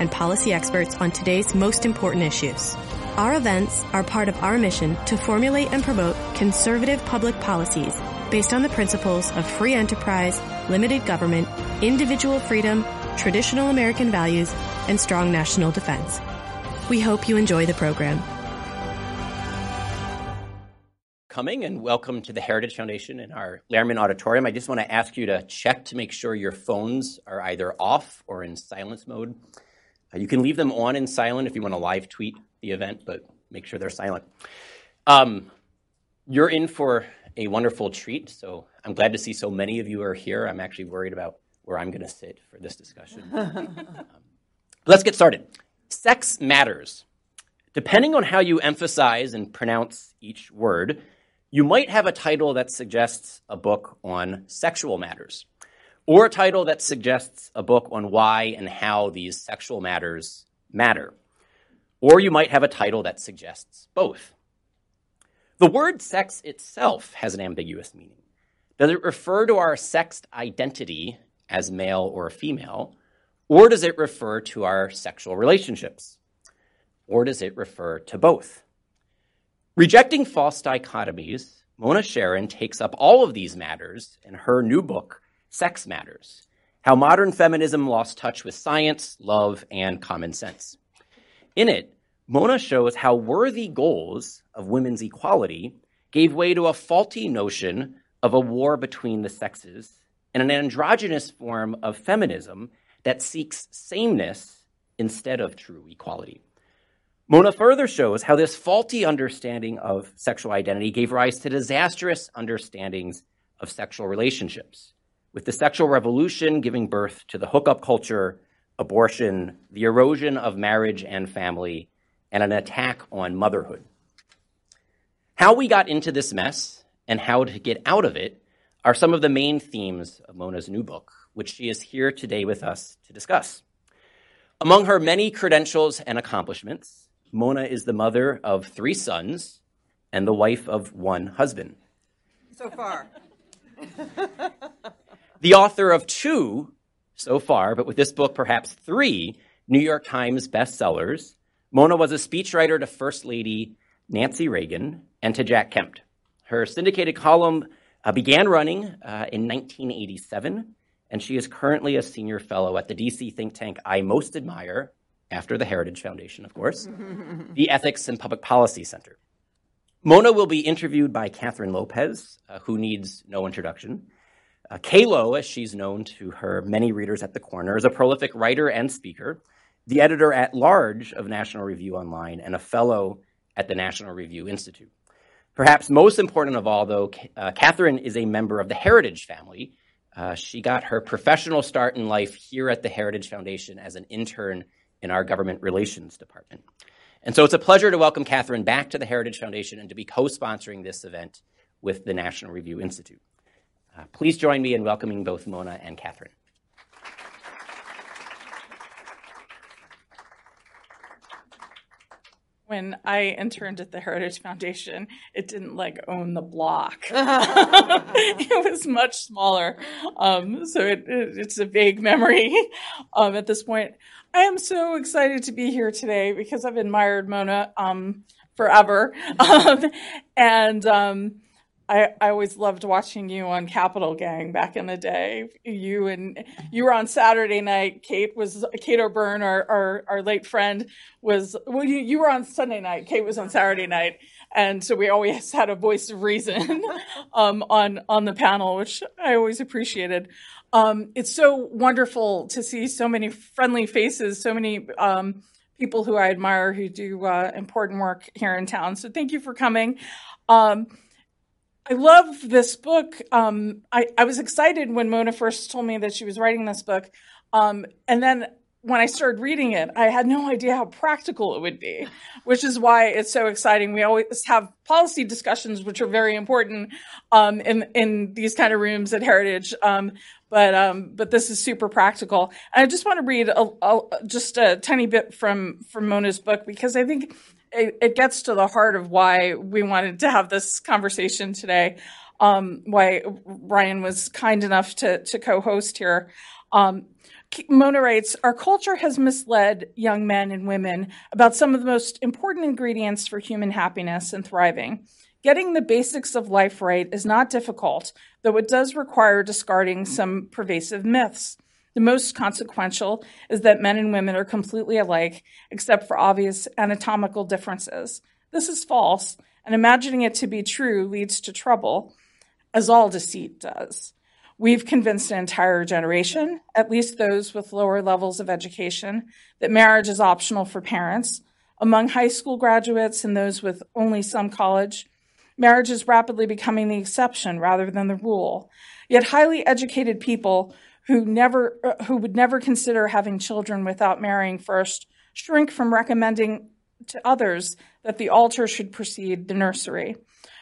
and policy experts on today's most important issues. Our events are part of our mission to formulate and promote conservative public policies based on the principles of free enterprise, limited government, individual freedom, traditional American values, and strong national defense. We hope you enjoy the program coming and welcome to the Heritage Foundation in our Lehrman Auditorium. I just want to ask you to check to make sure your phones are either off or in silence mode. You can leave them on in silent if you want to live tweet the event, but make sure they're silent. Um, you're in for a wonderful treat, so I'm glad to see so many of you are here. I'm actually worried about where I'm going to sit for this discussion. um, let's get started. Sex matters. Depending on how you emphasize and pronounce each word, you might have a title that suggests a book on sexual matters, or a title that suggests a book on why and how these sexual matters matter. Or you might have a title that suggests both. The word sex itself has an ambiguous meaning. Does it refer to our sexed identity as male or female, or does it refer to our sexual relationships? Or does it refer to both? Rejecting false dichotomies, Mona Charen takes up all of these matters in her new book, Sex Matters How Modern Feminism Lost Touch with Science, Love, and Common Sense. In it, Mona shows how worthy goals of women's equality gave way to a faulty notion of a war between the sexes and an androgynous form of feminism that seeks sameness instead of true equality. Mona further shows how this faulty understanding of sexual identity gave rise to disastrous understandings of sexual relationships, with the sexual revolution giving birth to the hookup culture, abortion, the erosion of marriage and family, and an attack on motherhood. How we got into this mess and how to get out of it are some of the main themes of Mona's new book, which she is here today with us to discuss. Among her many credentials and accomplishments, Mona is the mother of three sons and the wife of one husband. So far. the author of two so far, but with this book, perhaps three New York Times bestsellers. Mona was a speechwriter to First Lady Nancy Reagan and to Jack Kemp. Her syndicated column uh, began running uh, in 1987, and she is currently a senior fellow at the DC think tank I most admire, after the Heritage Foundation, of course, the Ethics and Public Policy Center. Mona will be interviewed by Kathryn Lopez, uh, who needs no introduction. Uh, K-Lo, as she's known to her many readers at the corner, is a prolific writer and speaker, the editor at large of National Review Online, and a fellow at the National Review Institute. Perhaps most important of all, though, uh, Kathryn is a member of the Heritage family. Uh, she got her professional start in life here at the Heritage Foundation as an intern in our government relations department. And so it's a pleasure to welcome Kathryn back to the Heritage Foundation and to be co sponsoring this event with the National Review Institute. Uh, please join me in welcoming both Mona and Kathryn. when I interned at the Heritage Foundation, it didn't like own the block. it was much smaller. Um, so it, it, it's a vague memory um, at this point. I am so excited to be here today because I've admired Mona um, forever. Um, and um, I, I always loved watching you on Capital Gang back in the day. You and you were on Saturday night. Kate was Kate O'Beirne, our, our, our late friend, was well. You, you were on Sunday night. Kate was on Saturday night, and so we always had a voice of reason um, on on the panel, which I always appreciated. Um, it's so wonderful to see so many friendly faces, so many um, people who I admire who do uh, important work here in town. So thank you for coming. I love this book. Um, I, I, was excited when Mona first told me that she was writing this book. Um, and then when I started reading it, I had no idea how practical it would be, which is why it's so exciting. We always have policy discussions, which are very important um, in in these kind of rooms at Heritage. Um, but um, but this is super practical. And I just want to read a, a, just a tiny bit from from Mona's book because I think it, it, gets to the heart of why we wanted to have this conversation today. Um, why Ryan was kind enough to to co-host here. Um, Mona writes, Our culture has misled young men and women about some of the most important ingredients for human happiness and thriving. Getting the basics of life right is not difficult, though it does require discarding some pervasive myths. The most consequential is that men and women are completely alike, except for obvious anatomical differences. This is false, and imagining it to be true leads to trouble, as all deceit does. We've convinced an entire generation, at least those with lower levels of education, that marriage is optional for parents. Among high school graduates and those with only some college, marriage is rapidly becoming the exception rather than the rule. Yet highly educated people who never uh, who would never consider having children without marrying first shrink from recommending to others that the altar should precede the nursery.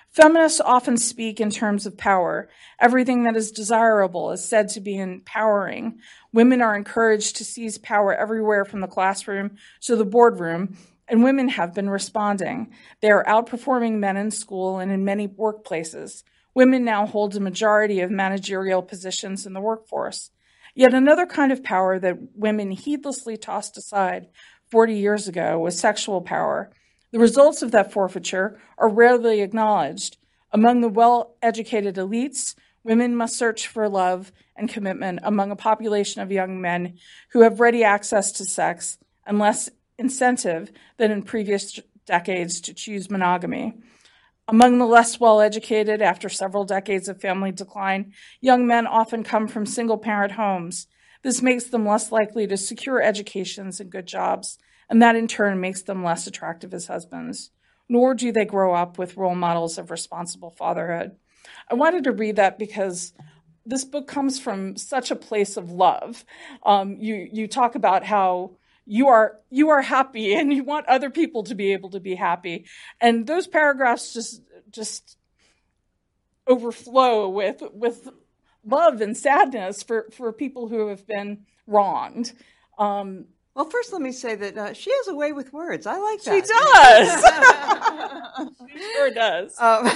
Feminists often speak in terms of power. Everything that is desirable is said to be empowering. Women are encouraged to seize power everywhere from the classroom to the boardroom, and women have been responding. They are outperforming men in school and in many workplaces. Women now hold a majority of managerial positions in the workforce. Yet another kind of power that women heedlessly tossed aside 40 years ago was sexual power. The results of that forfeiture are rarely acknowledged. Among the well educated elites, women must search for love and commitment among a population of young men who have ready access to sex and less incentive than in previous decades to choose monogamy. Among the less well educated, after several decades of family decline, young men often come from single parent homes. This makes them less likely to secure educations and good jobs and that in turn makes them less attractive as husbands, nor do they grow up with role models of responsible fatherhood. I wanted to read that because this book comes from such a place of love. Um, you you talk about how you are you are happy and you want other people to be able to be happy, and those paragraphs just just overflow with with love and sadness for for people who have been wronged. Um, well, first, let me say that uh, she has a way with words. I like that. She does. she sure does. Um,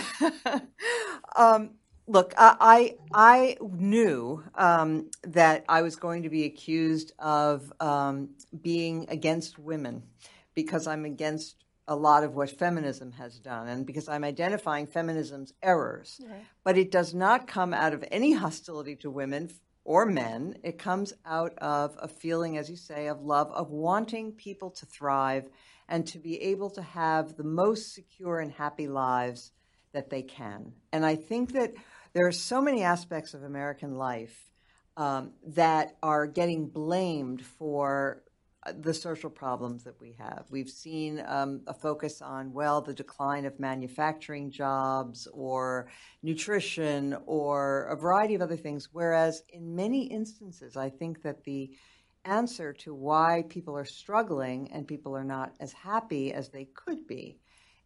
um, look, I I, I knew um, that I was going to be accused of um, being against women because I'm against a lot of what feminism has done and because I'm identifying feminism's errors. Right. But it does not come out of any hostility to women or men, it comes out of a feeling, as you say, of love, of wanting people to thrive and to be able to have the most secure and happy lives that they can. And I think that there are so many aspects of American life um, that are getting blamed for the social problems that we have. We've seen um, a focus on, well, the decline of manufacturing jobs or nutrition or a variety of other things, whereas in many instances, I think that the answer to why people are struggling and people are not as happy as they could be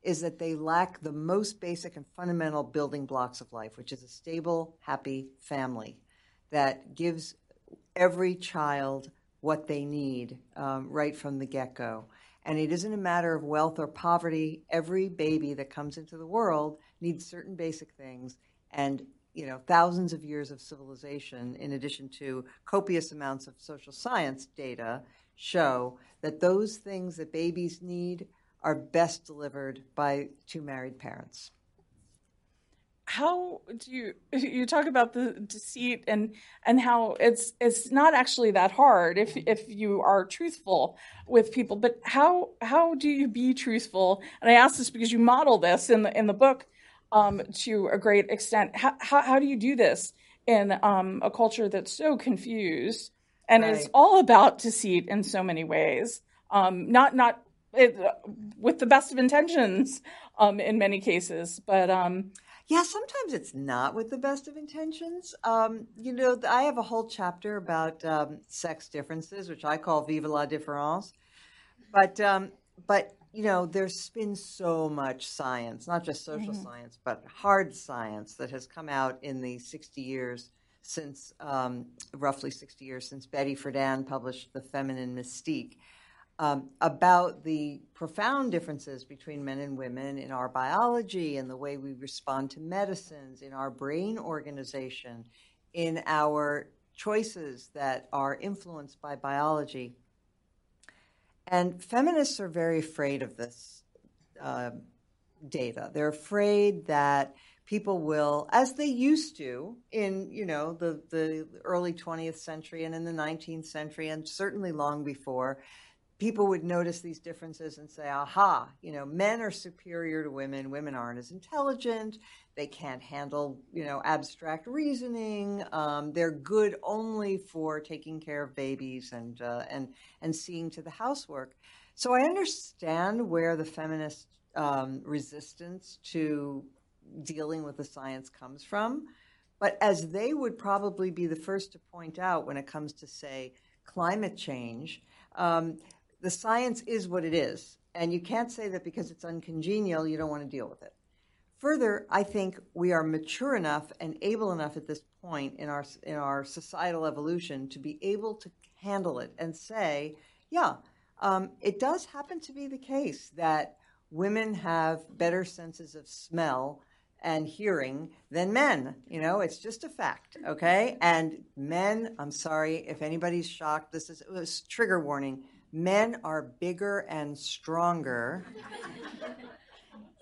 is that they lack the most basic and fundamental building blocks of life, which is a stable, happy family that gives every child what they need um, right from the get go. And it isn't a matter of wealth or poverty. Every baby that comes into the world needs certain basic things. And you know, thousands of years of civilization, in addition to copious amounts of social science data, show that those things that babies need are best delivered by two married parents. How do you you talk about the deceit and and how it's it's not actually that hard if if you are truthful with people but how how do you be truthful? And i ask this because you model this in the in the book um, to a great extent. How, how, how do you do this in um, a culture that's so confused and right. is all about deceit in so many ways? Um, not not it, with the best of intentions um, in many cases but um, Yeah, sometimes it's not with the best of intentions. Um, you know, I have a whole chapter about um, sex differences, which I call "Vive la différence." But um, but you know, there's been so much science, not just social mm-hmm. science, but hard science that has come out in the 60 years since, um, roughly 60 years since Betty Friedan published The Feminine Mystique. Um, about the profound differences between men and women in our biology and the way we respond to medicines, in our brain organization, in our choices that are influenced by biology. And feminists are very afraid of this uh, data. They're afraid that people will, as they used to in you know the the early 20th century and in the 19th century, and certainly long before, people would notice these differences and say, aha, you know, men are superior to women, women aren't as intelligent, they can't handle, you know, abstract reasoning, um, they're good only for taking care of babies and, uh, and, and seeing to the housework. So I understand where the feminist um, resistance to dealing with the science comes from. But as they would probably be the first to point out when it comes to, say, climate change, um, the science is what it is. And you can't say that because it's uncongenial, you don't want to deal with it. Further, I think we are mature enough and able enough at this point in our, in our societal evolution to be able to handle it and say, yeah, um, it does happen to be the case that women have better senses of smell and hearing than men. You know, it's just a fact, okay? And men, I'm sorry if anybody's shocked, this is trigger warning men are bigger and stronger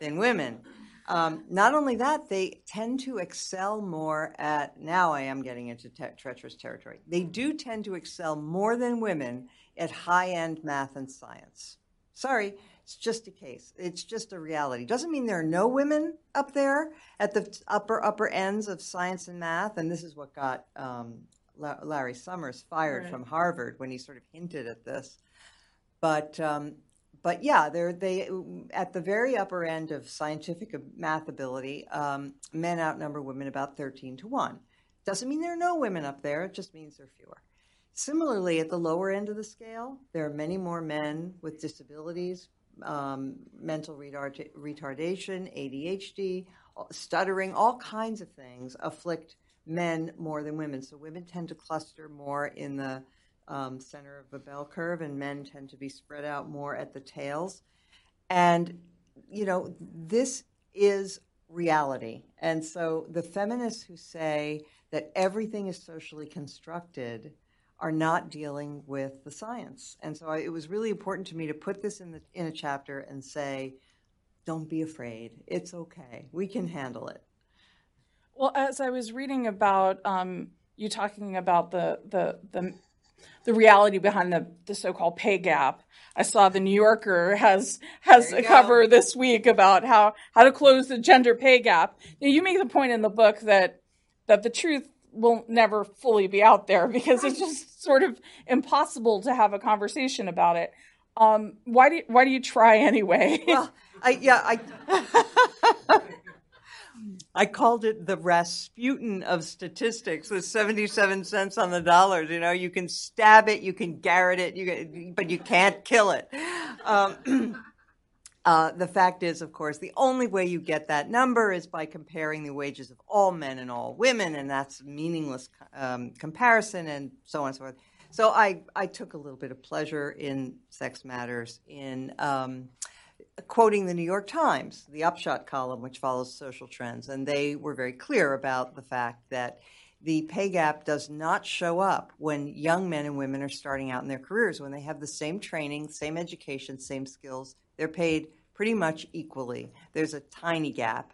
than women. Um, not only that, they tend to excel more at, now I am getting into te- treacherous territory. They do tend to excel more than women at high end math and science. Sorry, it's just a case. It's just a reality. Doesn't mean there are no women up there at the upper, upper ends of science and math. And this is what got um, Larry Summers fired right. from Harvard when he sort of hinted at this. But um, but yeah, they at the very upper end of scientific math ability. Um, men outnumber women about thirteen to one. Doesn't mean there are no women up there. It just means there are fewer. Similarly, at the lower end of the scale, there are many more men with disabilities, um, mental retard- retardation, ADHD, stuttering, all kinds of things afflict men more than women. So women tend to cluster more in the um, center of a bell curve, and men tend to be spread out more at the tails. And, you know, this is reality. And so the feminists who say that everything is socially constructed are not dealing with the science. And so I, it was really important to me to put this in, the, in a chapter and say, don't be afraid. It's okay. We can handle it. Well, as I was reading about um, you talking about the, the, the the reality behind the, the so-called pay gap. I saw the New Yorker has has a cover this week about how how to close the gender pay gap. Now, you make the point in the book that that the truth will never fully be out there because it's just sort of impossible to have a conversation about it. Um, why do you, why do you try anyway? Well, I, yeah, I I called it the Rasputin of statistics with 77 cents on the dollar. You know, you can stab it, you can garrote it, you can, but you can't kill it. Um, uh, the fact is, of course, the only way you get that number is by comparing the wages of all men and all women, and that's a meaningless um, comparison and so on and so forth. So I, I took a little bit of pleasure in Sex Matters in um, quoting the New York Times, the upshot column, which follows social trends, and they were very clear about the fact that the pay gap does not show up when young men and women are starting out in their careers. When they have the same training, same education, same skills, they're paid pretty much equally. There's a tiny gap,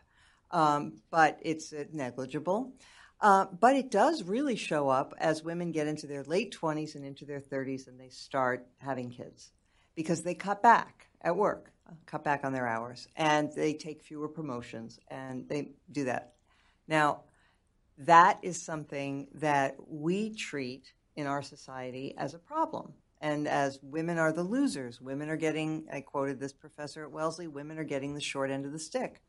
um, but it's uh, negligible. Uh, but it does really show up as women get into their late 20s and into their 30s and they start having kids because they cut back at work cut back on their hours and they take fewer promotions and they do that. Now, that is something that we treat in our society as a problem. And as women are the losers, women are getting, I quoted this professor at Wellesley, women are getting the short end of the stick.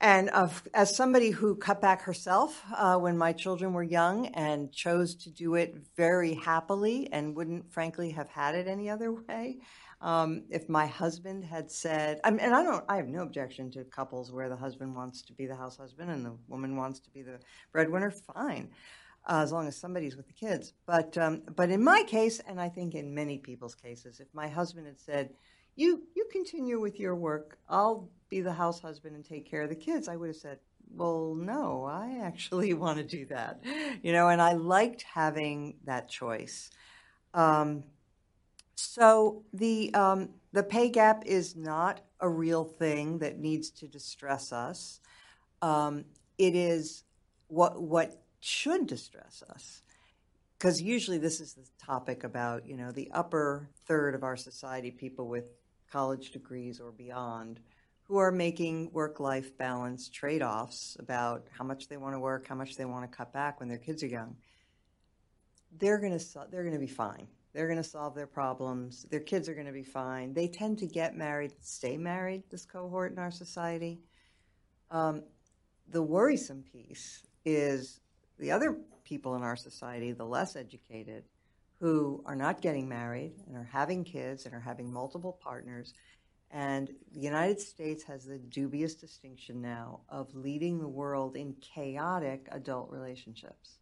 And of, as somebody who cut back herself uh, when my children were young and chose to do it very happily and wouldn't, frankly, have had it any other way, um, if my husband had said, I mean, and I don't, I have no objection to couples where the husband wants to be the house husband and the woman wants to be the breadwinner, fine, uh, as long as somebody's with the kids. But, um, but in my case, and I think in many people's cases, if my husband had said, you you continue with your work. I'll be the house husband and take care of the kids. I would have said, well, no, I actually want to do that, you know. And I liked having that choice. Um, so the um, the pay gap is not a real thing that needs to distress us. Um, it is what what should distress us because usually this is the topic about you know the upper third of our society people with college degrees or beyond who are making work life balance trade offs about how much they want to work, how much they want to cut back when their kids are young. They're to they're to be fine. They're going to solve their problems. Their kids are going to be fine. They tend to get married, stay married. This cohort in our society. Um, the worrisome piece is the other people in our society, the less educated, who are not getting married and are having kids and are having multiple partners. And the United States has the dubious distinction now of leading the world in chaotic adult relationships.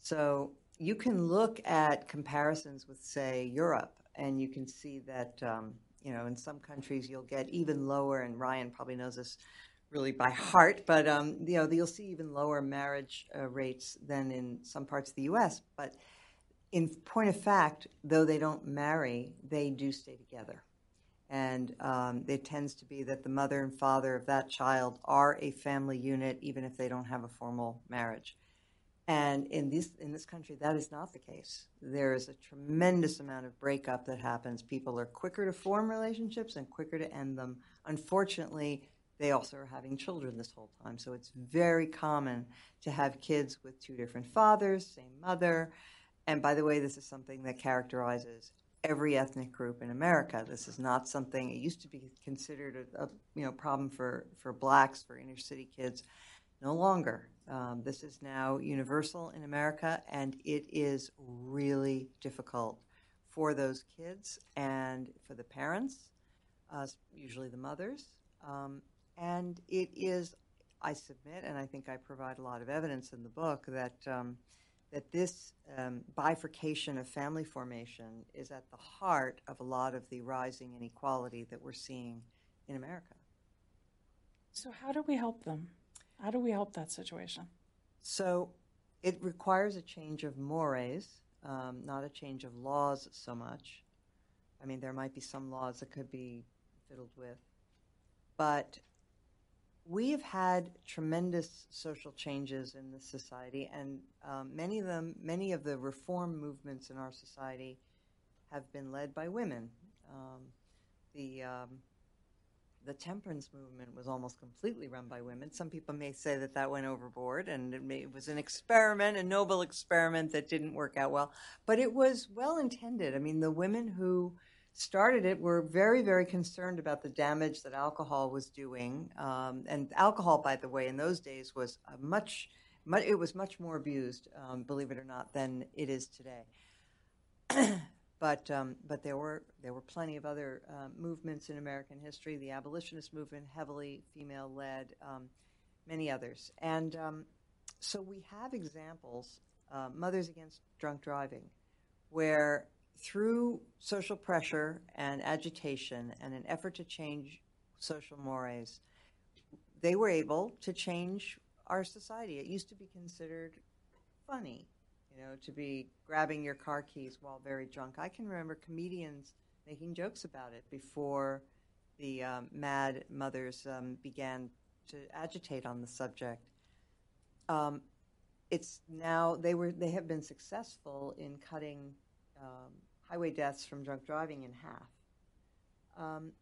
So you can look at comparisons with, say, Europe, and you can see that, um, you know, in some countries you'll get even lower, and Ryan probably knows this really by heart, but, um, you know, you'll see even lower marriage uh, rates than in some parts of the U.S. But in point of fact, though they don't marry, they do stay together. And um, it tends to be that the mother and father of that child are a family unit, even if they don't have a formal marriage. And in this in this country, that is not the case. There is a tremendous amount of breakup that happens. People are quicker to form relationships and quicker to end them. Unfortunately, they also are having children this whole time, so it's very common to have kids with two different fathers, same mother. And by the way, this is something that characterizes every ethnic group in America. This is not something it used to be considered a, a you know problem for for blacks for inner city kids. No longer. Um, this is now universal in America, and it is really difficult for those kids and for the parents, uh, usually the mothers. Um, and it is, I submit, and I think I provide a lot of evidence in the book that. Um, that this um, bifurcation of family formation is at the heart of a lot of the rising inequality that we're seeing in America. So, how do we help them? How do we help that situation? So, it requires a change of mores, um, not a change of laws so much. I mean, there might be some laws that could be fiddled with, but we have had tremendous social changes in this society, and um, many of them, many of the reform movements in our society, have been led by women. Um, the um, the temperance movement was almost completely run by women. Some people may say that that went overboard, and it, may, it was an experiment, a noble experiment that didn't work out well, but it was well intended. I mean, the women who started it were very, very concerned about the damage that alcohol was doing. Um, and alcohol, by the way, in those days was much, much, it was much more abused, um, believe it or not, than it is today. but um, but there were there were plenty of other uh, movements in American history. The abolitionist movement, heavily female led, um, many others, and um, so we have examples. Uh, Mothers Against Drunk Driving, where through social pressure and agitation and an effort to change social mores, they were able to change our society. It used to be considered funny, you know, to be grabbing your car keys while very drunk. I can remember comedians making jokes about it before the um, mad mothers um, began to agitate on the subject. Um, it's now they were they have been successful in cutting um, highway deaths from drunk driving in half. Um,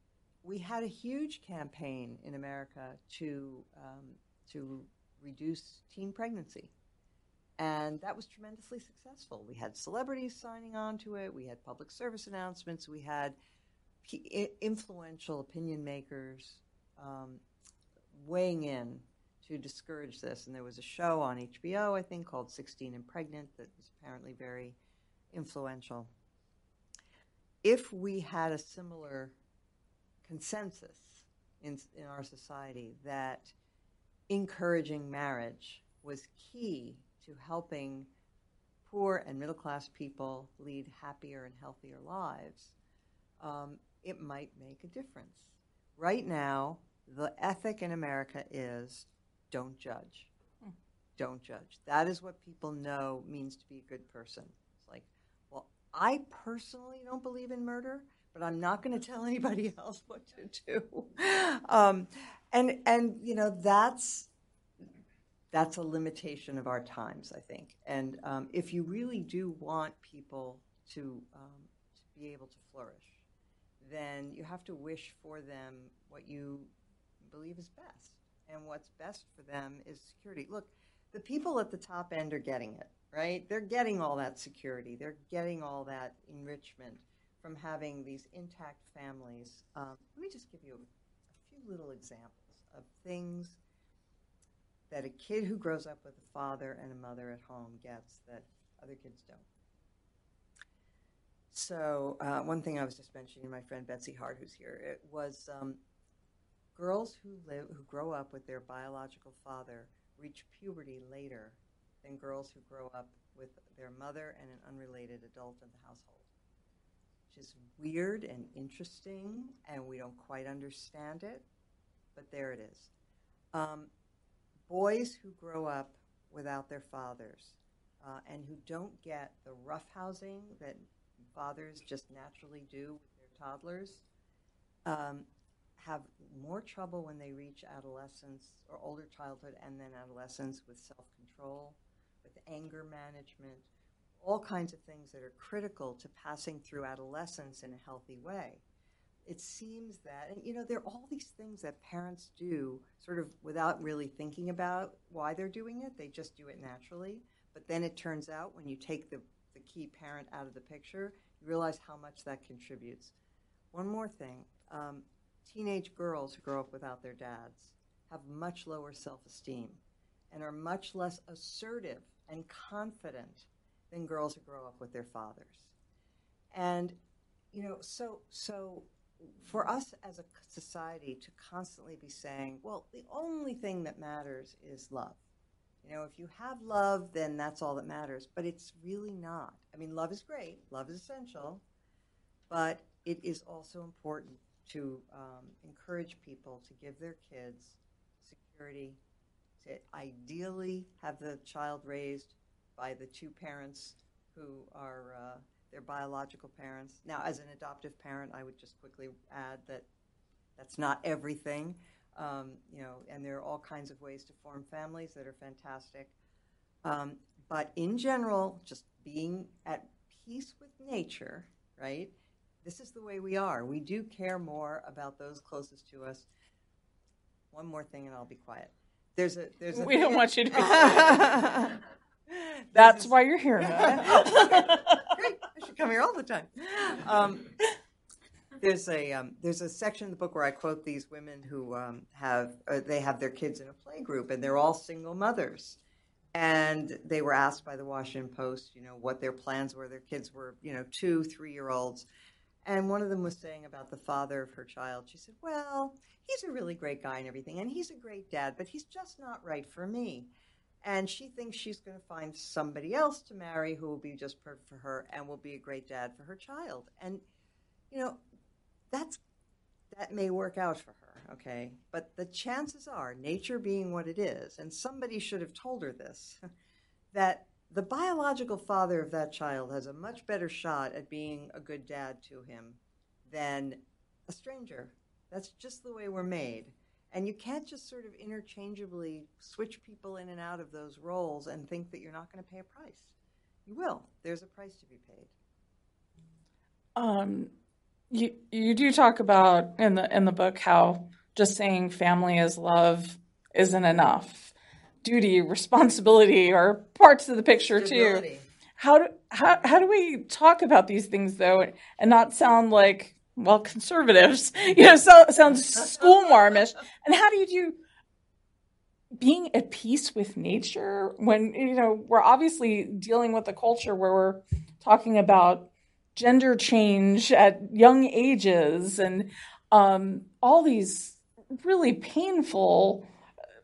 we had a huge campaign in America to um, to reduce teen pregnancy, and that was tremendously successful. We had celebrities signing on to it. We had public service announcements. We had influential opinion makers um, weighing in to discourage this. And there was a show on HBO, I think, called 16 and Pregnant that was apparently very influential. If we had a similar consensus in, in our society that encouraging marriage was key to helping poor and middle class people lead happier and healthier lives, um, it might make a difference. Right now, the ethic in America is don't judge. Mm. Don't judge. That is what people know means to be a good person. It's like, well, I personally don't believe in murder, but I'm not going to tell anybody else what to do. Um, and and you know that's that's a limitation of our times, I think. And um, if you really do want people to um, to be able to flourish, then you have to wish for them what you believe is best. And what's best for them is security. Look, the people at the top end are getting it, right? They're getting all that security. They're getting all that enrichment from having these intact families. Um, let me just give you a, a few little examples of things that a kid who grows up with a father and a mother at home gets that other kids don't. So uh, one thing I was just mentioning, my friend Betsy Hart, who's here, it was um, girls who live who grow up with their biological father reach puberty later than girls who grow up with their mother and an unrelated adult in the household which is weird and interesting, and we don't quite understand it, but there it is. Um, boys who grow up without their fathers uh, and who don't get the roughhousing that fathers just naturally do with their toddlers um, have more trouble when they reach adolescence or older childhood and then adolescence with self control, with anger management, all kinds of things that are critical to passing through adolescence in a healthy way. It seems that, and you know, there are all these things that parents do sort of without really thinking about why they're doing it. They just do it naturally. But then it turns out when you take the, the key parent out of the picture, you realize how much that contributes. One more thing um, teenage girls who grow up without their dads have much lower self esteem and are much less assertive and confident than girls who grow up with their fathers. And, you know, so, so for us as a society to constantly be saying, well, the only thing that matters is love. You know, if you have love, then that's all that matters. But it's really not. I mean, love is great, love is essential, but it is also important to um, encourage people to give their kids security, to ideally have the child raised by the two parents who are uh, their biological parents. Now, as an adoptive parent, I would just quickly add that that's not everything. Um, you know, and there are all kinds of ways to form families that are fantastic. Um, but in general, just being at peace with nature, right? This is the way we are. We do care more about those closest to us. One more thing, and I'll be quiet. There's a there's a we don't want you to. That's why you're here. Come here all the time. Um, there's a um, there's a section in the book where I quote these women who um, have uh, they have their kids in a play group and they're all single mothers, and they were asked by the Washington Post, you know, what their plans were. Their kids were, you know, two, three year olds, and one of them was saying about the father of her child. She said, "Well, he's a really great guy and everything, and he's a great dad, but he's just not right for me." And she thinks she's going to find somebody else to marry who will be just perfect for her and will be a great dad for her child. And you know, that's that may work out for her, okay? But the chances are, nature being what it is, and somebody should have told her this, that the biological father of that child has a much better shot at being a good dad to him than a stranger. That's just the way we're made. And you can't just sort of interchangeably switch people in and out of those roles and think that you're not going to pay a price. You will. There's a price to be paid. Um, you you do talk about in the in the book how just saying family is love isn't enough. Duty, responsibility are parts of the picture Stability. too. How do how how do we talk about these things though and not sound like well, conservatives, you know, so, sounds school marmish. And how do you do being at peace with nature when you know we're obviously dealing with a culture where we're talking about gender change at young ages and um, all these really painful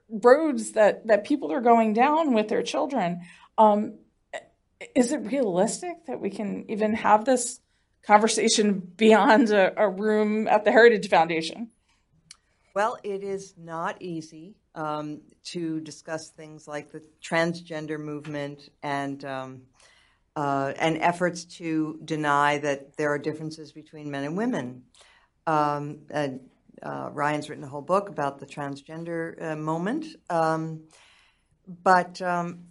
roads that that people are going down with their children um, is it realistic that we can even have this conversation beyond a, a room at the heritage foundation well, it is not easy um, to discuss things like the transgender movement and um, uh, and efforts to deny that there are differences between men and women. Um, and, uh, Ryan's written a whole book about the transgender uh, moment. Um, but um,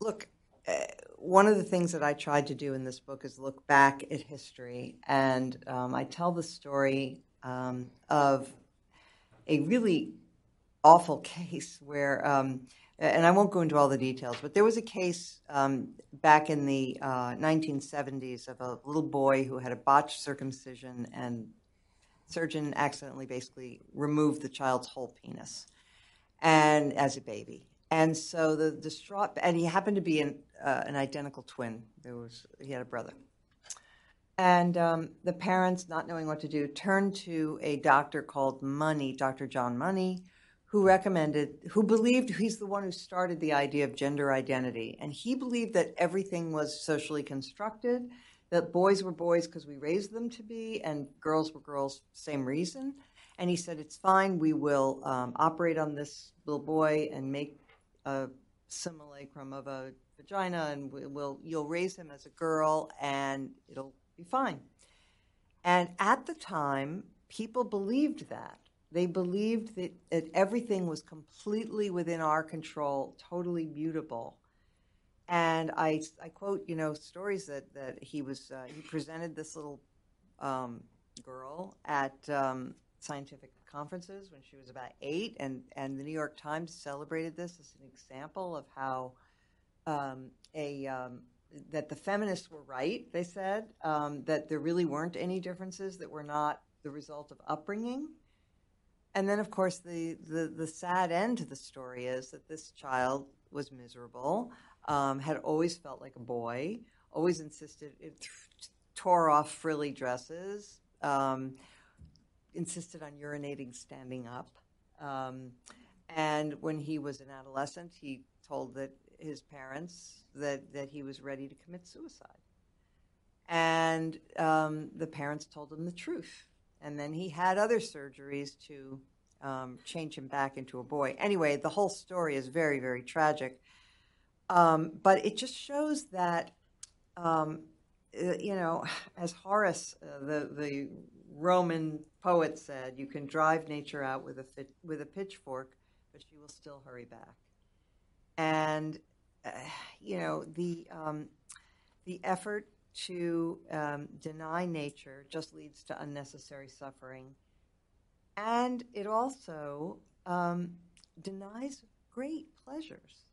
look, uh, one of the things that I tried to do in this book is look back at history, and um, I tell the story of a really awful case where, um, and I won't go into all the details, but there was a case um, back in the uh, 1970s of a little boy who had a botched circumcision and surgeon accidentally basically removed the child's whole penis and as a baby and so the distraught and he happened to be an, uh, an identical twin there was he had a brother and um, the parents, not knowing what to do, turned to a doctor called Money, Dr. John Money, who recommended, who believed he's the one who started the idea of gender identity. And he believed that everything was socially constructed, that boys were boys because we raised them to be, and girls were girls, same reason. And he said, It's fine, we will um, operate on this little boy and make a simulacrum of a vagina, and we'll, you'll raise him as a girl, and it'll be fine. And at the time, people believed that. They believed that, that everything was completely within our control, totally mutable. And I, I quote, you know, stories that, that he was, uh, he presented this little um, girl at um, scientific conferences when she was about eight, and, and the New York Times celebrated this as an example of how um, a, um, that the feminists were right, they said, um, that there really weren't any differences that were not the result of upbringing. And then, of course, the, the, the sad end to the story is that this child was miserable, um, had always felt like a boy, always insisted, it tore off frilly dresses, um, insisted on urinating standing up. Um, and when he was an adolescent, he told that his parents that, that he was ready to commit suicide. And um, the parents told him the truth. And then he had other surgeries to um, change him back into a boy. Anyway, the whole story is very, very tragic. Um, but it just shows that, um, uh, you know, as Horace, uh, the, the Roman poet said, you can drive nature out with a, fit, with a pitchfork, but she will still hurry back. And you know, the um, the effort to um, deny nature just leads to unnecessary suffering, and it also um, denies great pleasures.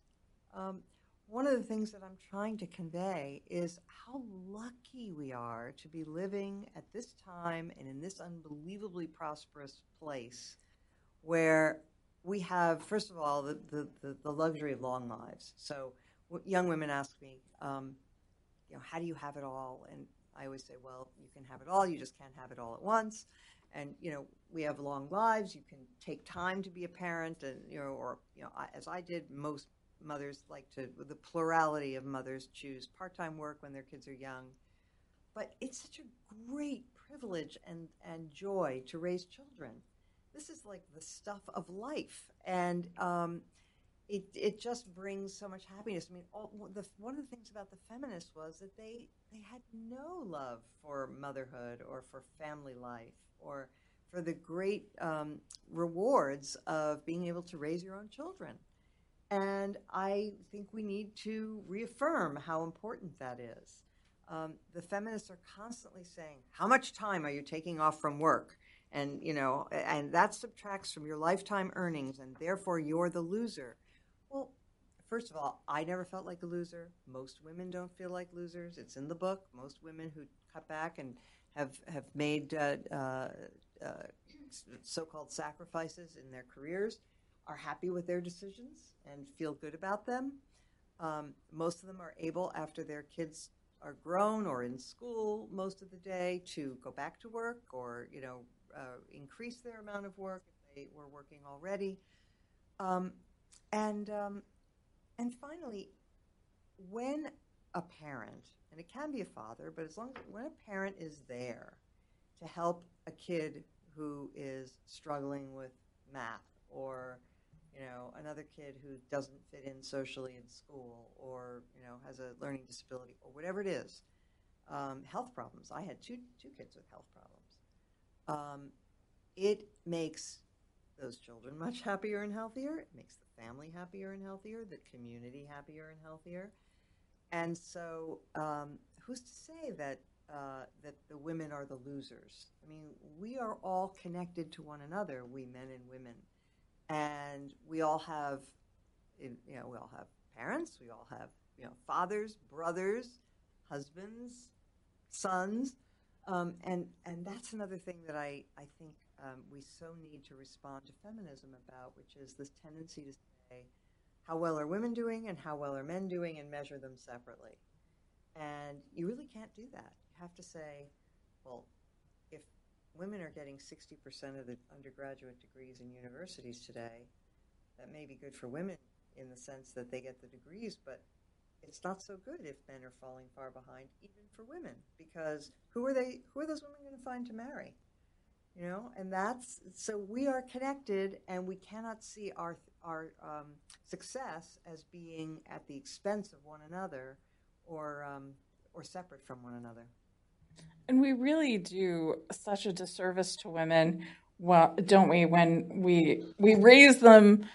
Um, one of the things that I'm trying to convey is how lucky we are to be living at this time and in this unbelievably prosperous place where we have, first of all, the, the, the, luxury of long lives. So young women ask me, um, you know, how do you have it all? And I always say, well, you can have it all. You just can't have it all at once. And you know, we have long lives. You can take time to be a parent, and you know, or you know, I, as I did, most mothers like to. The plurality of mothers choose part-time work when their kids are young. But it's such a great privilege and and joy to raise children. This is like the stuff of life, and um, it it just brings so much happiness. I mean, all, the, one of the things about the feminists was that they they had no love for motherhood or for family life or for the great um, rewards of being able to raise your own children. And I think we need to reaffirm how important that is. Um, the feminists are constantly saying, "How much time are you taking off from work?" And you know, and that subtracts from your lifetime earnings, and therefore you're the loser. Well, first of all, I never felt like a loser. Most women don't feel like losers. It's in the book. Most women who cut back and have have made uh, uh, uh, so-called sacrifices in their careers are happy with their decisions and feel good about them. Um, most of them are able, after their kids are grown or in school most of the day, to go back to work or you know uh, increase their amount of work if they were working already. Um, and um, and finally, when a parent, and it can be a father, but as long as when a parent is there to help a kid who is struggling with math or you know another kid who doesn't fit in socially in school or you know has a learning disability or whatever it is um, health problems. I had two, two kids with health problems. Um, it makes those children much happier and healthier. It makes the family happier and healthier. The community happier and healthier. And so um, who's to say that uh, that the women are the losers. I mean, we are all connected to one another, we men and women, and we all have, you know, we all have parents, we all have, you know, fathers, brothers, husbands, sons, um, and and that's another thing that I I think um, we so need to respond to feminism about, which is this tendency to say, how well are women doing and how well are men doing, and measure them separately. And you really can't do that You have to say, well, women are getting 60% of the undergraduate degrees in universities today, that may be good for women in the sense that they get the degrees, but it's not so good if men are falling far behind, even for women, because who are they? Who are those women going to find to marry? You know, and that's so we are connected, and we cannot see our our um, success as being at the expense of one another, or um, or separate from one another. And we really do such a disservice to women, well, don't we? When we we raise them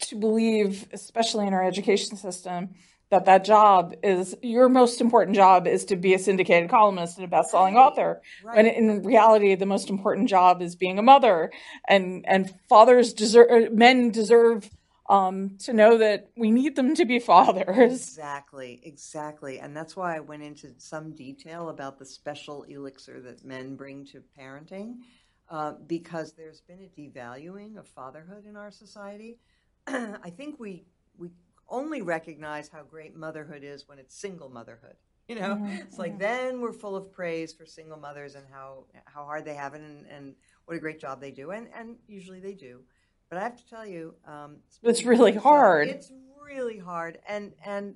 to believe, especially in our education system, that that job is your most important job is to be a syndicated columnist and a best-selling right. author. Right. When in reality, the most important job is being a mother, and and fathers deserve uh, men deserve um, to know that we need them to be fathers. Exactly, exactly. And that's why I went into some detail about the special elixir that men bring to parenting, uh, because there's been a devaluing of fatherhood in our society. I think we, we only recognize how great motherhood is when it's single motherhood. You know, mm-hmm. it's like mm-hmm. then we're full of praise for single mothers and how how hard they have it and, and what a great job they do, and and usually they do. But I have to tell you, um, it's really hard. It's really hard, and and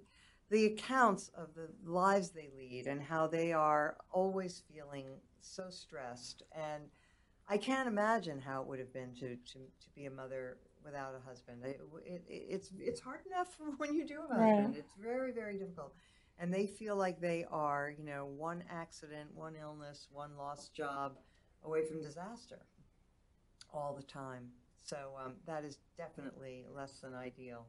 the accounts of the lives they lead and how they are always feeling so stressed, and I can't imagine how it would have been to to, to be a mother without a husband. It, it, it's it's hard enough when you do have a husband. Right. It's very very difficult, and they feel like they are you know one accident, one illness, one lost job away from disaster all the time. So um, that is definitely less than ideal.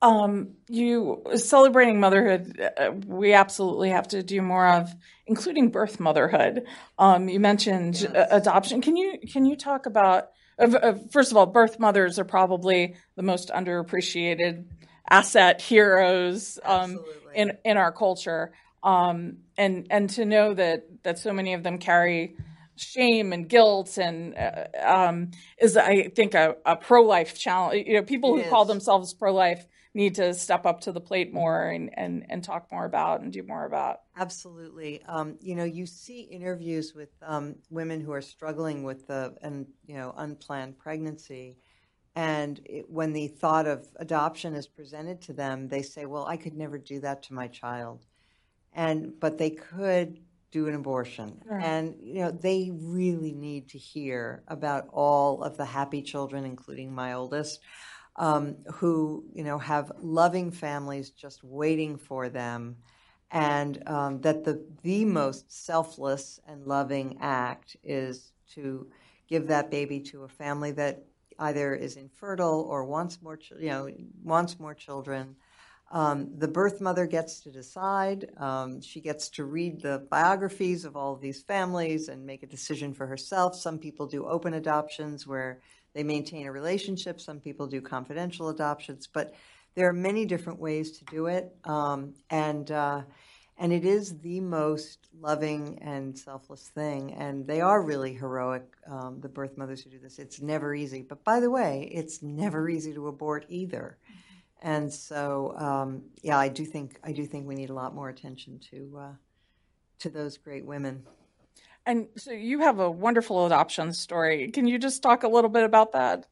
Um, you celebrating motherhood, uh, we absolutely have to do more of, including birth motherhood. Um, you mentioned yes. adoption. Can you can you talk about? Uh, uh, first of all, birth mothers are probably the most underappreciated asset heroes um, in in our culture, um, and and to know that that so many of them carry shame and guilt and uh, um, is I think a, a pro life challenge. You know, people it who is. call themselves pro life need to step up to the plate more and, and, and talk more about and do more about. Absolutely. Um, you know, you see interviews with um, women who are struggling with the and you know unplanned pregnancy. And it, when the thought of adoption is presented to them, they say, "Well, I could never do that to my child," and but they could do an abortion. Right. And, you know, they really need to hear about all of the happy children, including my oldest, um, who, you know, have loving families just waiting for them. And um, that the, the most selfless and loving act is to give that baby to a family that either is infertile or wants more, you know, wants more children um, the birth mother gets to decide. Um, she gets to read the biographies of all of these families and make a decision for herself. Some people do open adoptions where they maintain a relationship. Some people do confidential adoptions, but there are many different ways to do it. Um, and uh, and it is the most loving and selfless thing. And they are really heroic, um, the birth mothers who do this. It's never easy. But by the way, it's never easy to abort either. And so, um, yeah, I do think I do think we need a lot more attention to uh, to those great women. And so you have a wonderful adoption story. Can you just talk a little bit about that?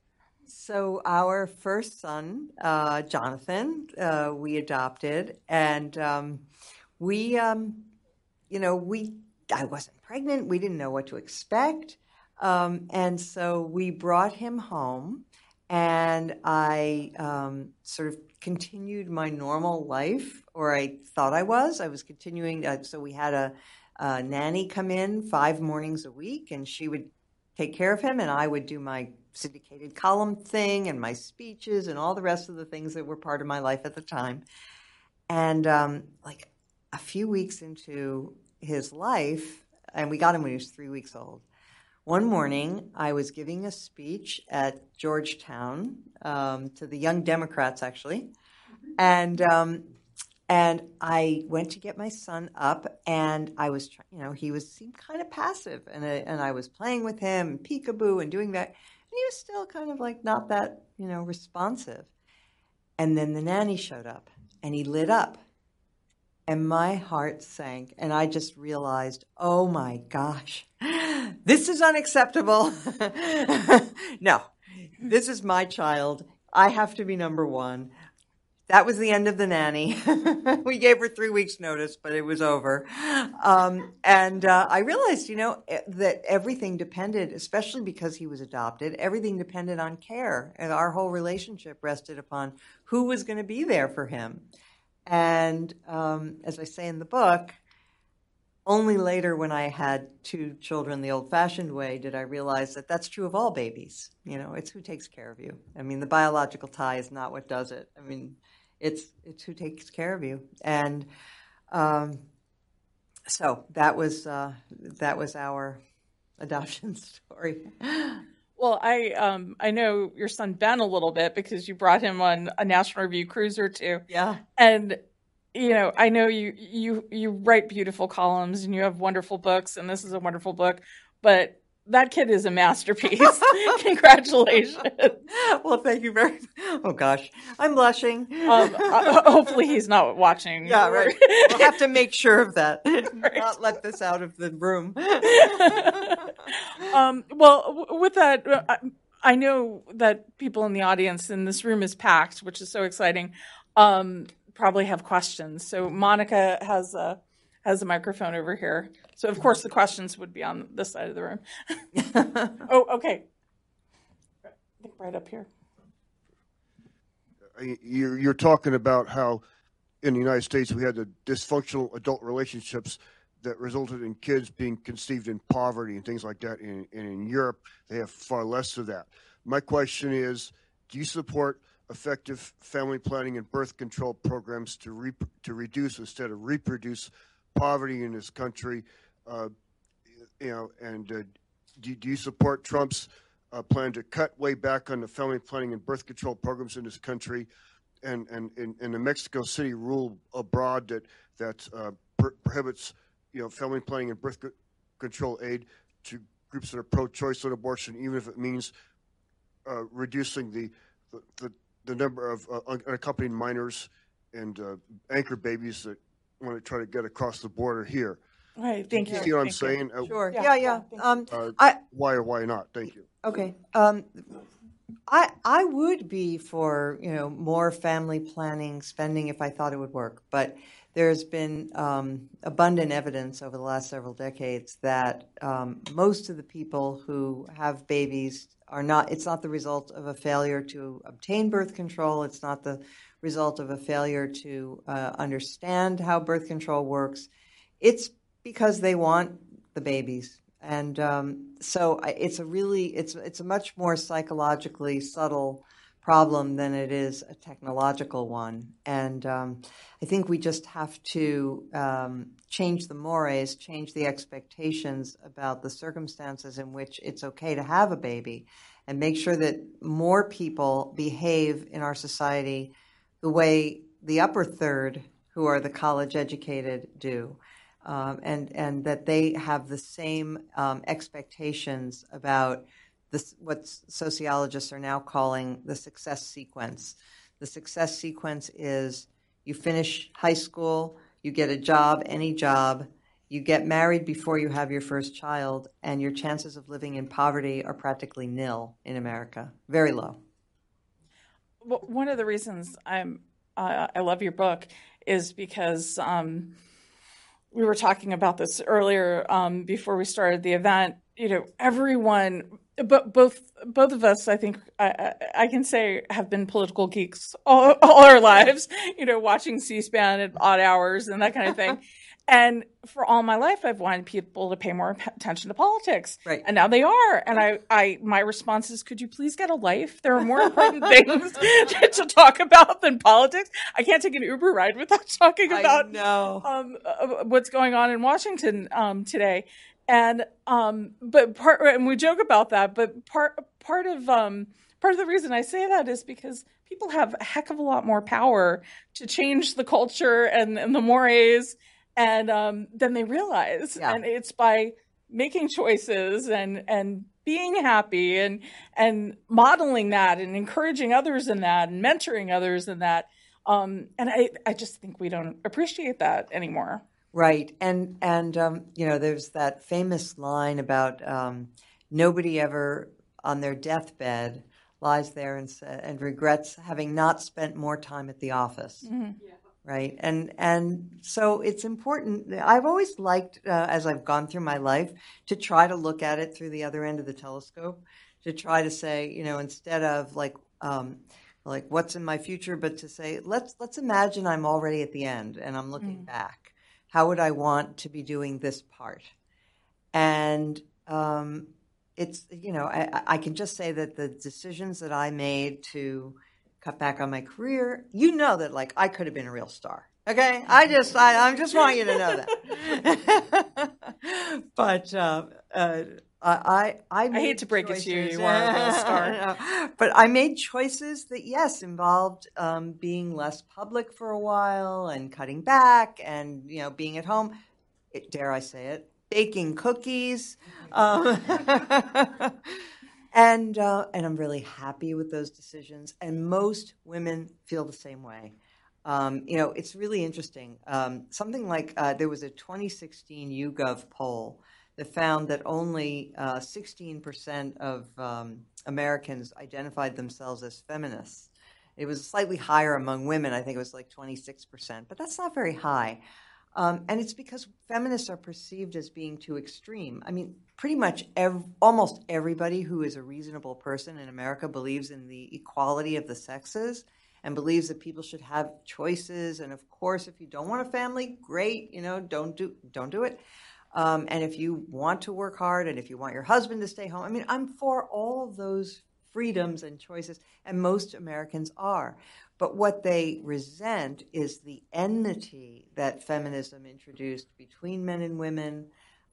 So our first son, uh, Jonathan, uh, we adopted, and um, we, um, you know, we I wasn't pregnant. We didn't know what to expect, um, and so we brought him home, and I um, sort of continued my normal life, or I thought I was. I was continuing. Uh, so we had a, a nanny come in five mornings a week, and she would take care of him, and I would do my syndicated column thing and my speeches and all the rest of the things that were part of my life at the time. And um, like a few weeks into his life, and we got him when he was three weeks old. One morning, I was giving a speech at Georgetown um, to the Young Democrats, actually, and um, and I went to get my son up, and I was, you know, he was seemed kind of passive, and I, and I was playing with him, peekaboo, and doing that, and he was still kind of like not that, you know, responsive. And then the nanny showed up, and he lit up, and my heart sank, and I just realized, oh my gosh, this is unacceptable. no, this is my child. I have to be number one. That was the end of the nanny. we gave her three weeks' notice, but it was over. Um, and uh, I realized, you know, that everything depended, especially because he was adopted, everything depended on care. And our whole relationship rested upon who was going to be there for him. And um, as I say in the book, only later when I had two children the old fashioned way did I realize that that's true of all babies. You know, it's who takes care of you. I mean, the biological tie is not what does it. I mean, it's it's who takes care of you. And um, so that was uh, that was our adoption story. Well, I um, I know your son Ben a little bit because you brought him on a National Review cruise or two. Yeah. And you know, I know you you you write beautiful columns and you have wonderful books, and this is a wonderful book. But that kid is a masterpiece. Congratulations. Well, thank you very. Much. Oh gosh, I'm blushing. Um, uh, hopefully, he's not watching. Yeah, right. We'll have to make sure of that. Right. Not let this out of the room. um, well, with that, uh, I know that people in the audience in this room is packed, which is so exciting. Um, probably have questions. So Monica has a has a microphone over here. So of course the mm-hmm. questions would be on this side of the room. oh, okay. I think Right up here. Uh, you're, you're talking about how in the United States we had the dysfunctional adult relationships that resulted in kids being conceived in poverty and things like that. And in, in Europe, they have far less of that. My question is do you support effective family planning and birth control programs to, re- to reduce instead of reproduce poverty in this country? Uh, you know, and uh, do, do, you support Trump's uh, plan to cut way back on the family planning and birth control programs in this country? And, and, and the Mexico City rule abroad that, that uh, pr- prohibits you know, family planning and birth control aid to groups that are pro-choice on abortion, even if it means uh, reducing the, the, the number of unaccompanied minors and anchor babies that want to try to get across the border here. Right. Thank you. See what I'm saying? Uh, sure. Yeah. Yeah. yeah. Um, uh, I, why or why not? Thank you. Okay. Um, I I would be for you know more family planning spending if I thought it would work, but there's been um, abundant evidence over the last several decades that um, most of the people who have babies are not. It's not the result of a failure to obtain birth control. It's not the result of a failure to uh, understand how birth control works. It's because they want the babies, and um, so it's a really it's it's a much more psychologically subtle problem than it is a technological one. And um, I think we just have to um, change the mores, change the expectations about the circumstances in which it's okay to have a baby, and make sure that more people behave in our society the way the upper third who are the college educated do. Um, and and that they have the same um, expectations about this, what sociologists are now calling the success sequence. The success sequence is you finish high school, you get a job, any job, you get married before you have your first child, and your chances of living in poverty are practically nil in America, very low. One of the reasons I'm uh, I love your book is because um, we were talking about this earlier um, before we started the event. You know, everyone, but both both of us, I think I, I can say, have been political geeks all, all our lives. You know, watching C-SPAN at odd hours and that kind of thing. And for all my life, I've wanted people to pay more attention to politics. Right. And now they are. And I, I, my response is, could you please get a life? There are more important things to, to, talk about than politics. I can't take an Uber ride without talking about um, uh, what's going on in Washington um, today. And um, but part, and we joke about that. But part, part of um, part of the reason I say that is because people have a heck of a lot more power to change the culture and, and the mores and um, then they realize, yeah. and it's by making choices and and being happy and and modeling that and encouraging others in that and mentoring others in that. Um, and I, I just think we don't appreciate that anymore. Right, and and um, you know, there's that famous line about um, nobody ever on their deathbed lies there and and regrets having not spent more time at the office. Mm-hmm. Yeah right? And and so it's important i've always liked uh, as i've gone through my life to try to look at it through the other end of the telescope to try to say you know instead of like um, like what's in my future but to say let's let's imagine i'm already at the end and i'm looking mm. back. How would i want to be doing this part? And um, it's you know I, I can just say that the decisions that i made to cut back on my career, you know that like I could have been a real star. Okay, I just I, I just want you to know that. but uh, uh, I I, I hate to break choices. it to you, you are a real star. but I made choices that yes involved um, being less public for a while and cutting back and you know being at home. It, dare I say it? Baking cookies. Um, and uh, and I'm really happy with those decisions. And most women feel the same way. Um, you know, it's really interesting. Um, something like uh, there was a 2016 YouGov poll that found that only uh, 16% of um, Americans identified themselves as feminists. It was slightly higher among women. I think it was like 26%, but that's not very high. Um, and it's because feminists are perceived as being too extreme. I mean, pretty much ev- almost everybody who is a reasonable person in America believes in the equality of the sexes and believes that people should have choices. And of course, if you don't want a family, great, you know, don't do don't do it. Um, and if you want to work hard, and if you want your husband to stay home, I mean, I'm for all of those freedoms and choices, and most Americans are. But what they resent is the enmity that feminism introduced between men and women,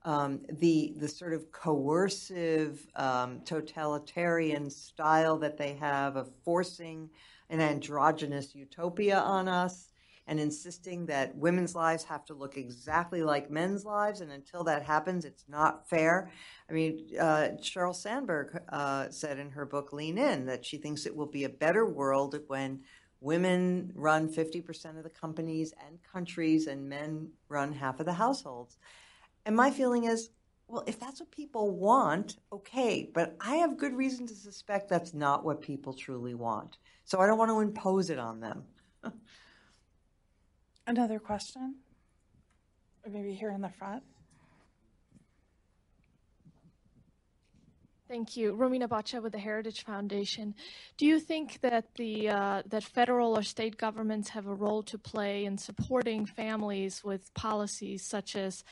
um, the the sort of coercive, um, totalitarian style that they have of forcing an androgynous utopia on us and insisting that women's lives have to look exactly like men's lives, and until that happens, it's not fair. I mean, uh, Sandberg uh, said in her book Lean In that she thinks it will be a better world when women run 50% of the companies and countries, and men run half of the households. And my feeling is, well, if that's what people want, okay, but I have good reason to suspect that's not what people truly want. So I don't want to impose it on them. Another question? Maybe here in the front? Thank you. Romina Boccia with the Heritage Foundation. Do you think that the uh, that federal or state governments have a role to play in supporting families with policies such as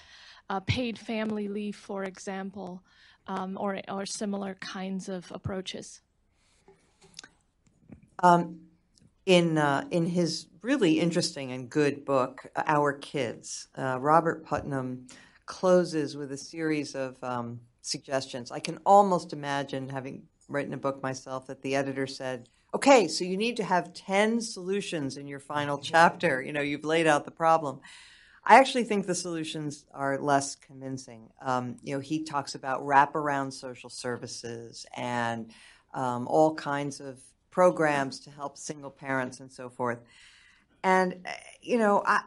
uh, paid family leave, for example, um, or or similar kinds of approaches? Um, in uh, in his really interesting and good book, Our Kids, uh, Robert Putnam closes with a series of um, suggestions. I can almost imagine having written a book myself that the editor said, Okay, so you need to have 10 solutions in your final chapter. You know, you've laid out the problem. I actually think the solutions are less convincing. Um, you know, he talks about wraparound social services and um, all kinds of programs to help single parents and so forth. And, uh, you know, I,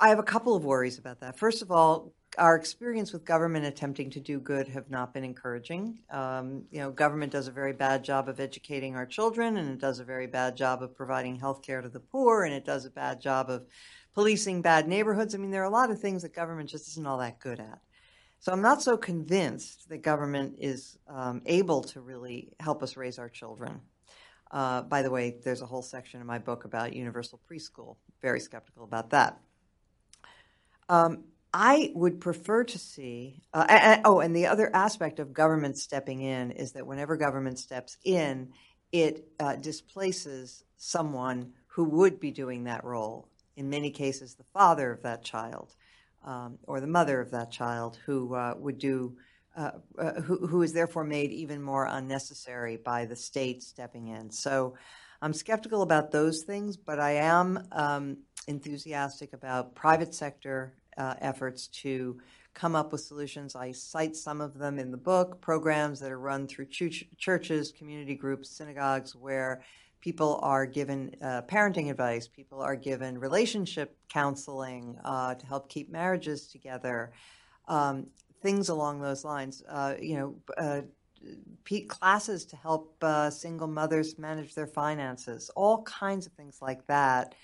I have a couple of worries about that. First of all, our experience with government attempting to do good have not been encouraging. Um, you know, government does a very bad job of educating our children, and it does a very bad job of providing health care to the poor, and it does a bad job of policing bad neighborhoods. I mean, there are a lot of things that government just isn't all that good at. So I'm not so convinced that government is um, able to really help us raise our children. Uh, by the way, there's a whole section in my book about universal preschool. Very skeptical about that. Um, I would prefer to see. Uh, and, oh, and the other aspect of government stepping in is that whenever government steps in, it uh, displaces someone who would be doing that role. In many cases, the father of that child um, or the mother of that child, who uh, would do. Uh, uh, who, who is therefore made even more unnecessary by the state stepping in. So I'm skeptical about those things, but I am um, enthusiastic about private sector uh, efforts to come up with solutions. I cite some of them in the book, programs that are run through ch- churches, community groups, synagogues, where people are given uh, parenting advice, people are given relationship counseling uh, to help keep marriages together, um, things along those lines. Uh, you know, uh, classes to help uh, single mothers manage their finances, all kinds of things like that.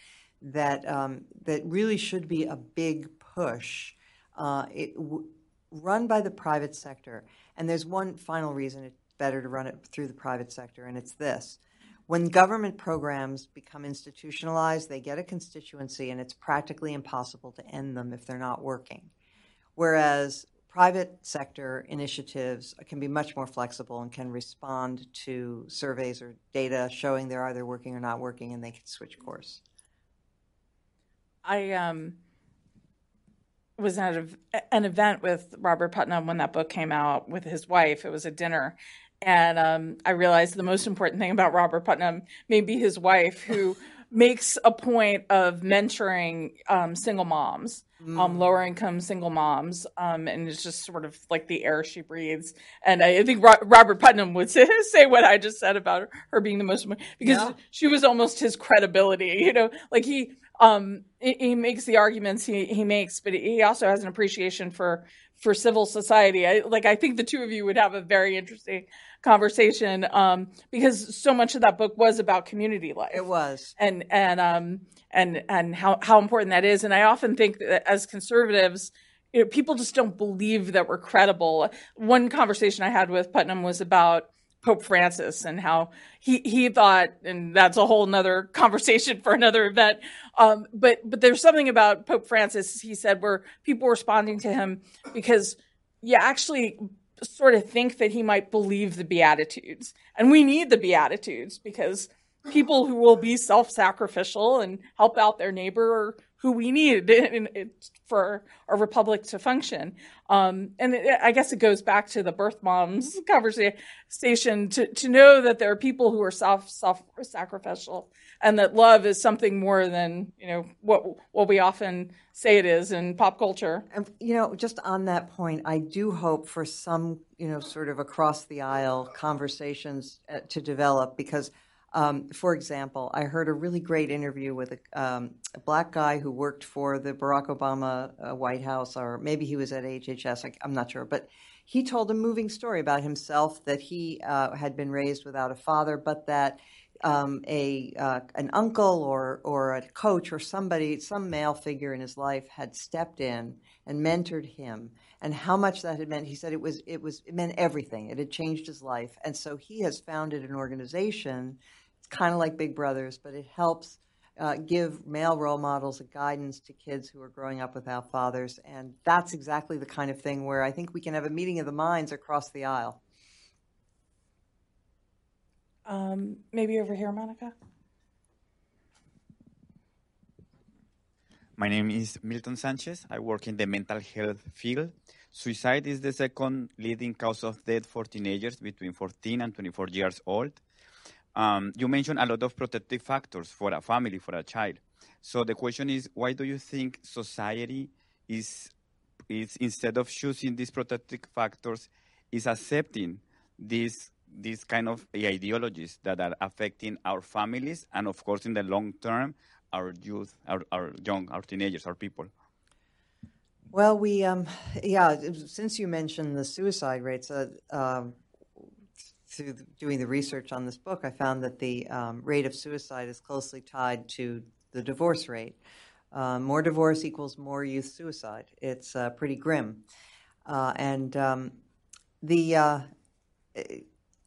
That um, that really should be a big push, uh, it, w- run by the private sector. And there's one final reason it's better to run it through the private sector, and it's this. When government programs become institutionalized, they get a constituency, and it's practically impossible to end them if they're not working. Whereas private sector initiatives can be much more flexible and can respond to surveys or data showing they're either working or not working, and they can switch course. I um, was at a, an event with Robert Putnam when that book came out with his wife. It was a dinner. And um, I realized the most important thing about Robert Putnam may be his wife, who makes a point of mentoring um, single moms, um, mm. lower income single moms. Um, and it's just sort of like the air she breathes. And I, I think Ro- Robert Putnam would say, say, what I just said about her, her being the most, because yeah. she was almost his credibility, you know, like he, um, he makes the arguments he, he makes, but he also has an appreciation for for civil society. I, like I think the two of you would have a very interesting conversation um, because so much of that book was about community life. It was, and and um and and how how important that is. And I often think that as conservatives. You know, people just don't believe that we're credible. One conversation I had with Putnam was about Pope Francis and how he he thought, and that's a whole nother conversation for another event. Um, but but there's something about Pope Francis. He said where people responding to him because you actually sort of think that he might believe the Beatitudes, and we need the Beatitudes because people who will be self-sacrificial and help out their neighbor who we need in, in, for a republic to function. Um, and it, I guess it goes back to the birth moms conversation to, to know that there are people who are self self sacrificial and that love is something more than you know what what we often say it is in pop culture. And you know, just on that point, I do hope for some you know sort of across the aisle conversations uh, to develop because um, for example, I heard a really great interview with a, um, a black guy who worked for the Barack Obama uh, White House, or maybe he was at HHS. I, am not sure, but he told a moving story about himself that he uh, had been raised without a father, but that um, a uh, an uncle or or a coach or somebody, some male figure in his life, had stepped in and mentored him, and how much that had meant. He said it was it was it meant everything. It had changed his life, and so he has founded an organization kind of like Big Brothers, but it helps uh, give male role models a guidance to kids who are growing up without fathers. And that's exactly the kind of thing where I think we can have a meeting of the minds across the aisle. Um, maybe over here, Monica. My name is Milton Sanchez. I work in the mental health field. Suicide is the second leading cause of death for teenagers between 14 and 24 years old. Um, you mentioned a lot of protective factors for a family, for a child. So the question is, why do you think society is, is instead of choosing these protective factors, is accepting these these kind of ideologies that are affecting our families and, of course, in the long term, our youth, our, our young, our teenagers, our people? Well, we, um, yeah, since you mentioned the suicide rates, uh, um, through doing the research on this book, I found that the um, rate of suicide is closely tied to the divorce rate. Uh, more divorce equals more youth suicide. It's uh, pretty grim. Uh, and um, the uh,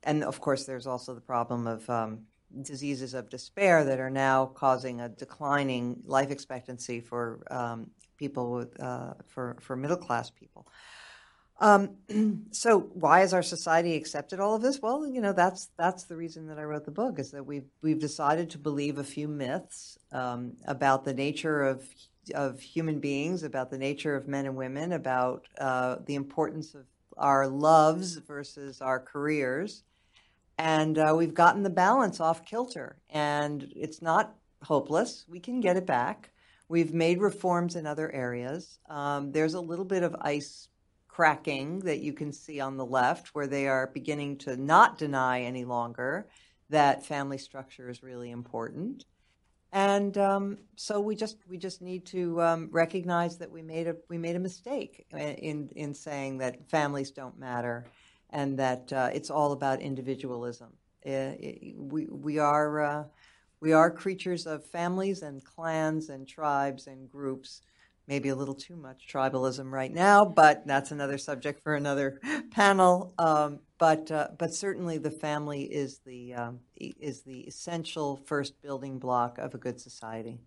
and of course, there's also the problem of um, diseases of despair that are now causing a declining life expectancy for um, people with uh, for for middle class people. Um, so why has our society accepted all of this? Well, you know that's that's the reason that I wrote the book is that we've we've decided to believe a few myths um, about the nature of of human beings, about the nature of men and women, about uh, the importance of our loves versus our careers, and uh, we've gotten the balance off kilter. And it's not hopeless. We can get it back. We've made reforms in other areas. Um, there's a little bit of ice cracking that you can see on the left, where they are beginning to not deny any longer that family structure is really important. And um, so we just we just need to um, recognize that we made a we made a mistake in in saying that families don't matter and that uh, it's all about individualism. Uh, we, we, are, uh, we are creatures of families and clans and tribes and groups. Maybe a little too much tribalism right now, but that's another subject for another panel. Um, but uh, but certainly the family is the um, is the essential first building block of a good society.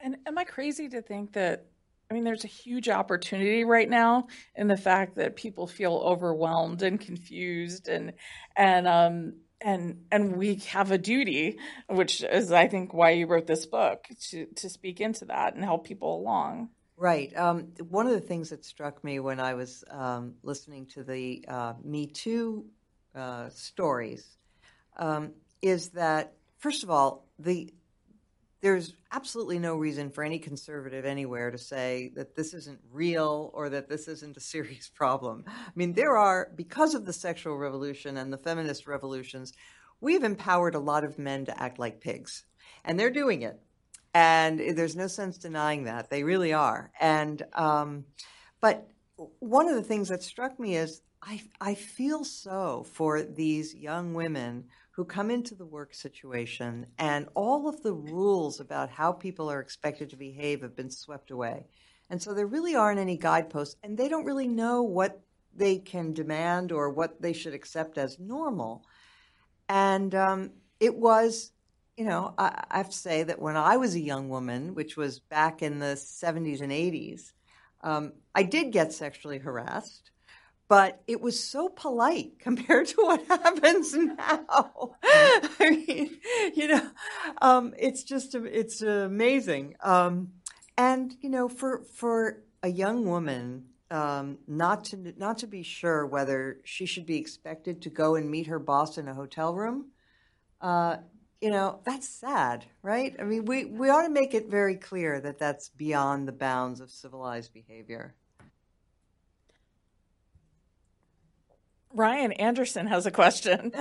And am I crazy to think that I mean, there's a huge opportunity right now in the fact that people feel overwhelmed and confused, and and um, and and we have a duty, which is I think why you wrote this book to to speak into that and help people along. Right. Um, one of the things that struck me when I was um, listening to the uh, Me Too uh, stories um, is that first of all the there's absolutely no reason for any conservative anywhere to say that this isn't real or that this isn't a serious problem. I mean, there are, because of the sexual revolution and the feminist revolutions, we've empowered a lot of men to act like pigs, and they're doing it. And there's no sense denying that. They really are. And, um, but one of the things that struck me is I, I feel so for these young women who come into the work situation and all of the rules about how people are expected to behave have been swept away. And so there really aren't any guideposts, and they don't really know what they can demand or what they should accept as normal. And um, it was, you know, I, I, have to say that when I was a young woman, which was back in the 70s and 80s, um, I did get sexually harassed but it was so polite compared to what happens now. I mean, you know, um, it's just it's amazing. Um, and you know, for for a young woman um, not to not to be sure whether she should be expected to go and meet her boss in a hotel room, uh, you know, that's sad, right? I mean, we we ought to make it very clear that that's beyond the bounds of civilized behavior. Ryan Anderson has a question.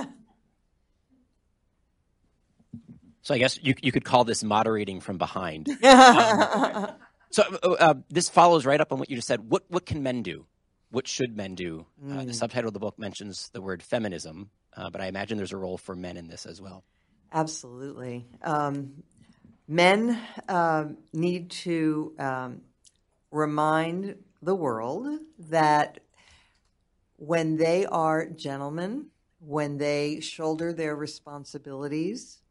So I guess you you could call this moderating from behind. um, so uh, uh, this follows right up on what you just said. What what can men do? What should men do? Mm. Uh, the mm. subtitle of the book mentions the word feminism, uh, but I imagine there's a role for men in this as well. Absolutely. Um, men um, need to um, remind the world that when they are gentlemen, when they shoulder their responsibilities,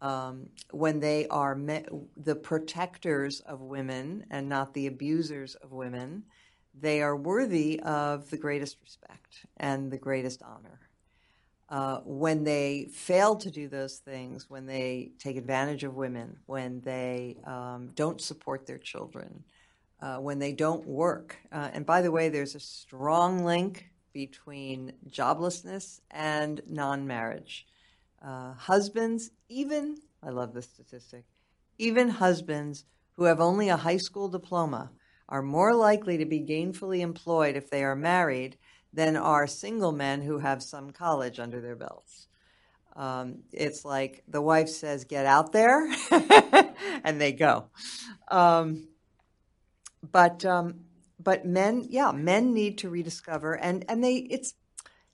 um, when they are me- the protectors of women and not the abusers of women, they are worthy of the greatest respect and the greatest honor. Uh, when they fail to do those things, when they take advantage of women, when they um, don't support their children, uh, when they don't work. Uh, and by the way, there's a strong link between joblessness and non marriage. uh, husbands, even, I love this statistic, even husbands who have only a high school diploma are more likely to be gainfully employed if they are married than are single men who have some college under their belts. Um, it's like the wife says, "Get out there," and they go. Um, but um, but men, yeah, men need to rediscover, and and they it's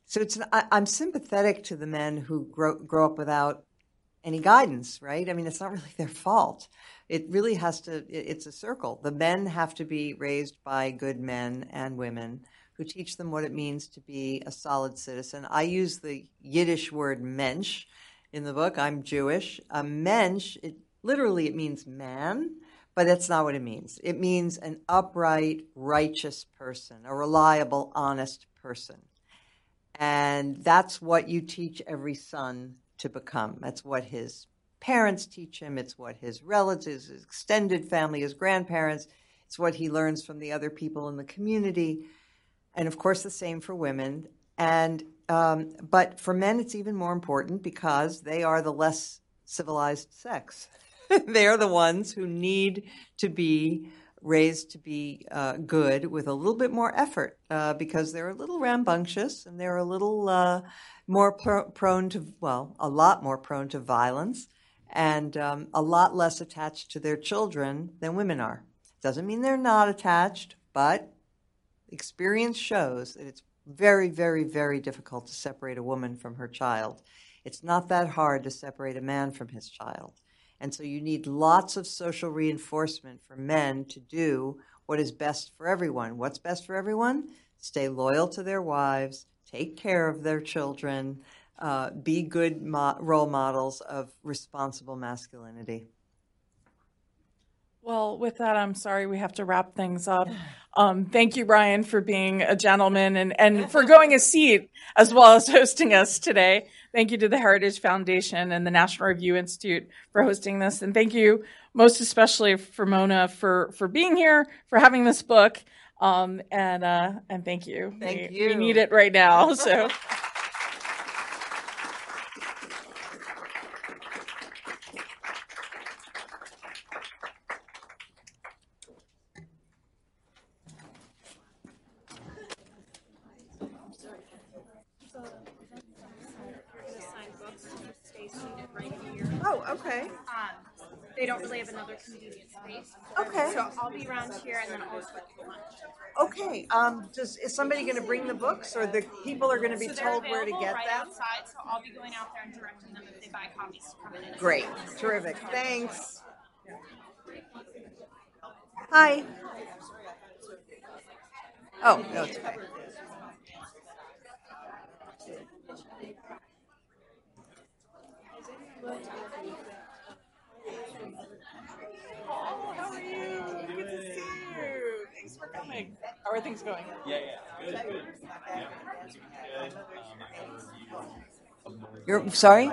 so it's I, I'm sympathetic to the men who grow grow up without any guidance, right? I mean, it's not really their fault. It really has to. It, it's a circle. The men have to be raised by good men and women who teach them what it means to be a solid citizen. I use the Yiddish word mensch in the book. I'm Jewish. A mensch, it, literally, it means man, but that's not what it means. It means an upright, righteous person, a reliable, honest person. And that's what you teach every son to become. That's what his parents teach him. It's what his relatives, his extended family, his grandparents, it's what he learns from the other people in the community and of course the same for women. And um, but for men, it's even more important because they are the less civilized sex. they are the ones who need to be raised to be uh, good with a little bit more effort uh, because they're a little rambunctious and they're a little uh, more pro- prone to, well, a lot more prone to violence and um, a lot less attached to their children than women are. Doesn't mean they're not attached, but experience shows that it's very, very, very difficult to separate a woman from her child. It's not that hard to separate a man from his child. And so you need lots of social reinforcement for men to do what is best for everyone. What's best for everyone? Stay loyal to their wives, take care of their children, uh, be good mo- role models of responsible masculinity. Well, with that, I'm sorry we have to wrap things up. Um, thank you, Brian, for being a gentleman and, and for going a seat as well as hosting us today. Thank you to the Heritage Foundation and the National Review Institute for hosting this. And thank you most especially for Mona for, for being here, for having this book. Um, and, uh, and thank you. Thank we, you. We need it right now. So. Oh, okay. Um, they don't really have another convenient space. Okay. So I'll be around here and then switch to lunch. Okay. Um, does, is somebody going to bring the books or the people are going to be so they're told where to available get right them? outside, so I'll be going out there and directing them if they buy copies to come in. and- Great. Terrific. Thanks. Hi. Oh, no, it's okay. How are you? Good to see you. Thanks for coming. How are things going? Yeah, yeah, good, good. Good. Um, You're sorry?